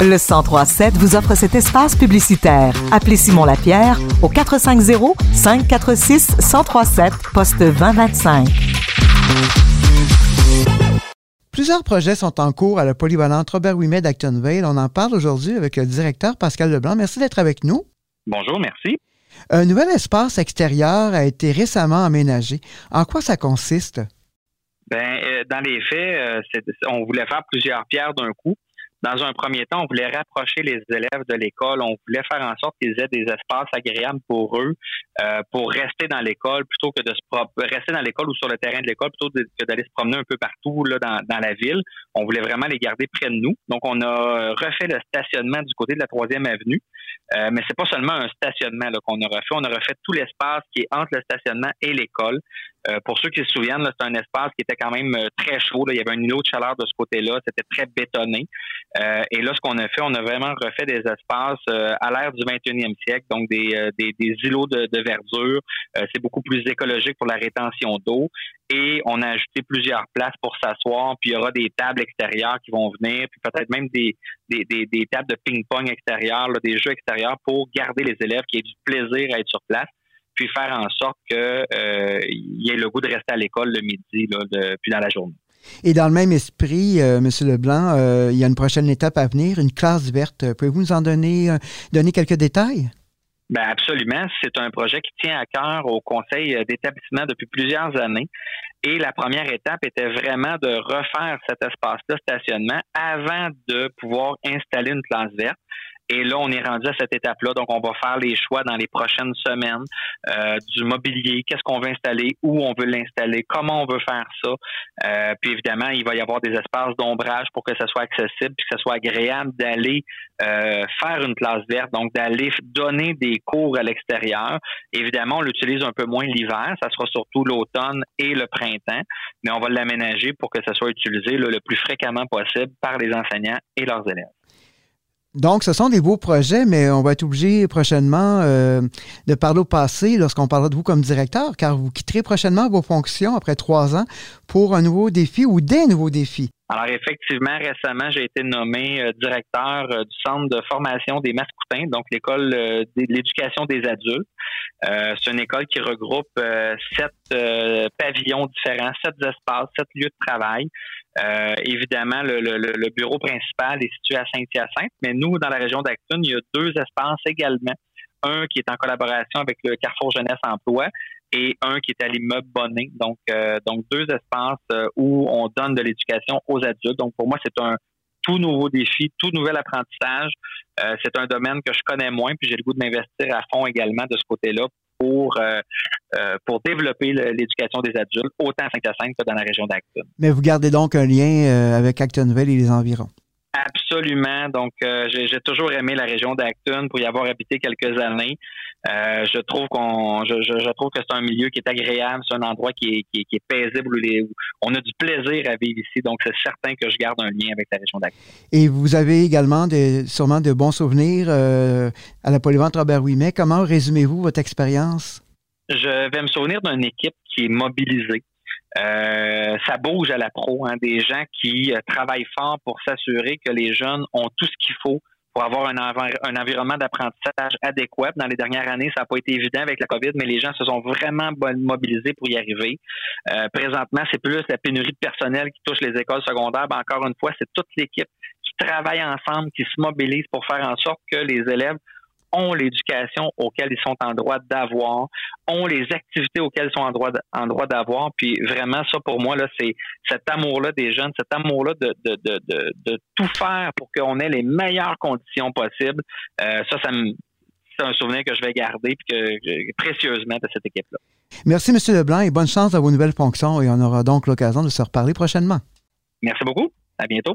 Le 1037 vous offre cet espace publicitaire. Appelez Simon Lapierre au 450 546 1037 poste 2025. Plusieurs projets sont en cours à la polyvalente Robert Ouimet d'Actonville. On en parle aujourd'hui avec le directeur Pascal Leblanc. Merci d'être avec nous. Bonjour, merci. Un nouvel espace extérieur a été récemment aménagé. En quoi ça consiste? Ben, euh, dans les faits, euh, on voulait faire plusieurs pierres d'un coup. Dans un premier temps, on voulait rapprocher les élèves de l'école. On voulait faire en sorte qu'ils aient des espaces agréables pour eux, euh, pour rester dans l'école plutôt que de se rester dans l'école ou sur le terrain de l'école plutôt que d'aller se promener un peu partout là, dans, dans, la ville. On voulait vraiment les garder près de nous. Donc, on a refait le stationnement du côté de la troisième avenue. Euh, mais c'est pas seulement un stationnement qu'on a refait. On a refait tout l'espace qui est entre le stationnement et l'école. Euh, pour ceux qui se souviennent, c'est un espace qui était quand même euh, très chaud. Il y avait un îlot de chaleur de ce côté-là. C'était très bétonné. Euh, et là, ce qu'on a fait, on a vraiment refait des espaces à l'ère du 21e siècle, donc des, des, îlots de, de verdure. c'est beaucoup plus écologique pour la rétention d'eau. Et on a ajouté plusieurs places pour s'asseoir. Puis il y aura des tables extérieures qui vont venir, puis peut-être même des, des, des, tables de ping-pong extérieures, des jeux extérieurs pour garder les élèves qui aient du plaisir à être sur place puis faire en sorte qu'il euh, y ait le goût de rester à l'école le midi, là, puis dans la journée. Et dans le même esprit, euh, M. Leblanc, euh, il y a une prochaine étape à venir, une classe verte. Pouvez-vous nous en donner, donner quelques détails? Ben absolument. C'est un projet qui tient à cœur au conseil d'établissement depuis plusieurs années. Et la première étape était vraiment de refaire cet espace de stationnement avant de pouvoir installer une classe verte. Et là, on est rendu à cette étape-là. Donc, on va faire les choix dans les prochaines semaines euh, du mobilier, qu'est-ce qu'on veut installer, où on veut l'installer, comment on veut faire ça. Euh, puis évidemment, il va y avoir des espaces d'ombrage pour que ça soit accessible, puis que ça soit agréable d'aller euh, faire une classe verte, donc d'aller donner des cours à l'extérieur. Évidemment, on l'utilise un peu moins l'hiver, ça sera surtout l'automne et le printemps, mais on va l'aménager pour que ça soit utilisé le plus fréquemment possible par les enseignants et leurs élèves. Donc, ce sont des beaux projets, mais on va être obligé prochainement euh, de parler au passé lorsqu'on parlera de vous comme directeur, car vous quitterez prochainement vos fonctions après trois ans pour un nouveau défi ou des nouveaux défis. Alors effectivement, récemment, j'ai été nommé euh, directeur euh, du centre de formation des mascoutins, donc l'école de l'éducation des adultes. c'est une école qui regroupe sept pavillons différents, sept espaces, sept lieux de travail. Euh, évidemment, le, bureau principal est situé à Saint-Hyacinthe, mais nous, dans la région d'Acton, il y a deux espaces également. Un qui est en collaboration avec le Carrefour Jeunesse Emploi et un qui est à l'immeuble Bonnet. Donc, euh, donc deux espaces euh, où on donne de l'éducation aux adultes. Donc, pour moi, c'est un tout nouveau défi, tout nouvel apprentissage. c'est un domaine que je connais moins, puis j'ai le goût de m'investir à fond également de ce côté-là pour, euh, euh, pour développer l'éducation des adultes, autant à Saint-Hyacinthe que dans la région d'Acton. Mais vous gardez donc un lien euh, avec Actonville et les environs. Absolument. Donc, j'ai toujours aimé la région d'Acton pour y avoir habité quelques années. je trouve qu'on, je, trouve que c'est un milieu qui est agréable, c'est un endroit qui est, qui, est paisible où, on a du plaisir à vivre ici. Donc, c'est certain que je garde un lien avec la région d'Acton. Et vous avez également sûrement de bons souvenirs à la polyvalente Robert Ouimet. Comment résumez-vous votre expérience? Je vais me souvenir d'une équipe qui est mobilisée. Euh, ça bouge à la pro, hein, des gens qui euh, travaillent fort pour s'assurer que les jeunes ont tout ce qu'il faut pour avoir un, environnement d'apprentissage adéquat. Dans les dernières années, ça n'a pas été évident avec la COVID, mais les gens se sont vraiment mobilisés pour y arriver. Euh, présentement, c'est plus la pénurie de personnel qui touche les écoles secondaires. Ben, encore une fois, c'est toute l'équipe qui travaille ensemble, qui se mobilise pour faire en sorte que les élèves ont l'éducation auquel ils sont en droit d'avoir, ont les activités auxquelles ils sont en droit, en droit d'avoir. Puis vraiment, ça pour moi, là, c'est cet amour-là des jeunes, cet amour-là de, de, de, de, tout faire pour qu'on ait les meilleures conditions possibles. Euh, ça, ça me c'est un souvenir que je vais garder puis que, précieusement de cette équipe-là. Merci, M. Leblanc, et bonne chance dans vos nouvelles fonctions. Et on aura donc l'occasion de se reparler prochainement. Merci beaucoup. À bientôt.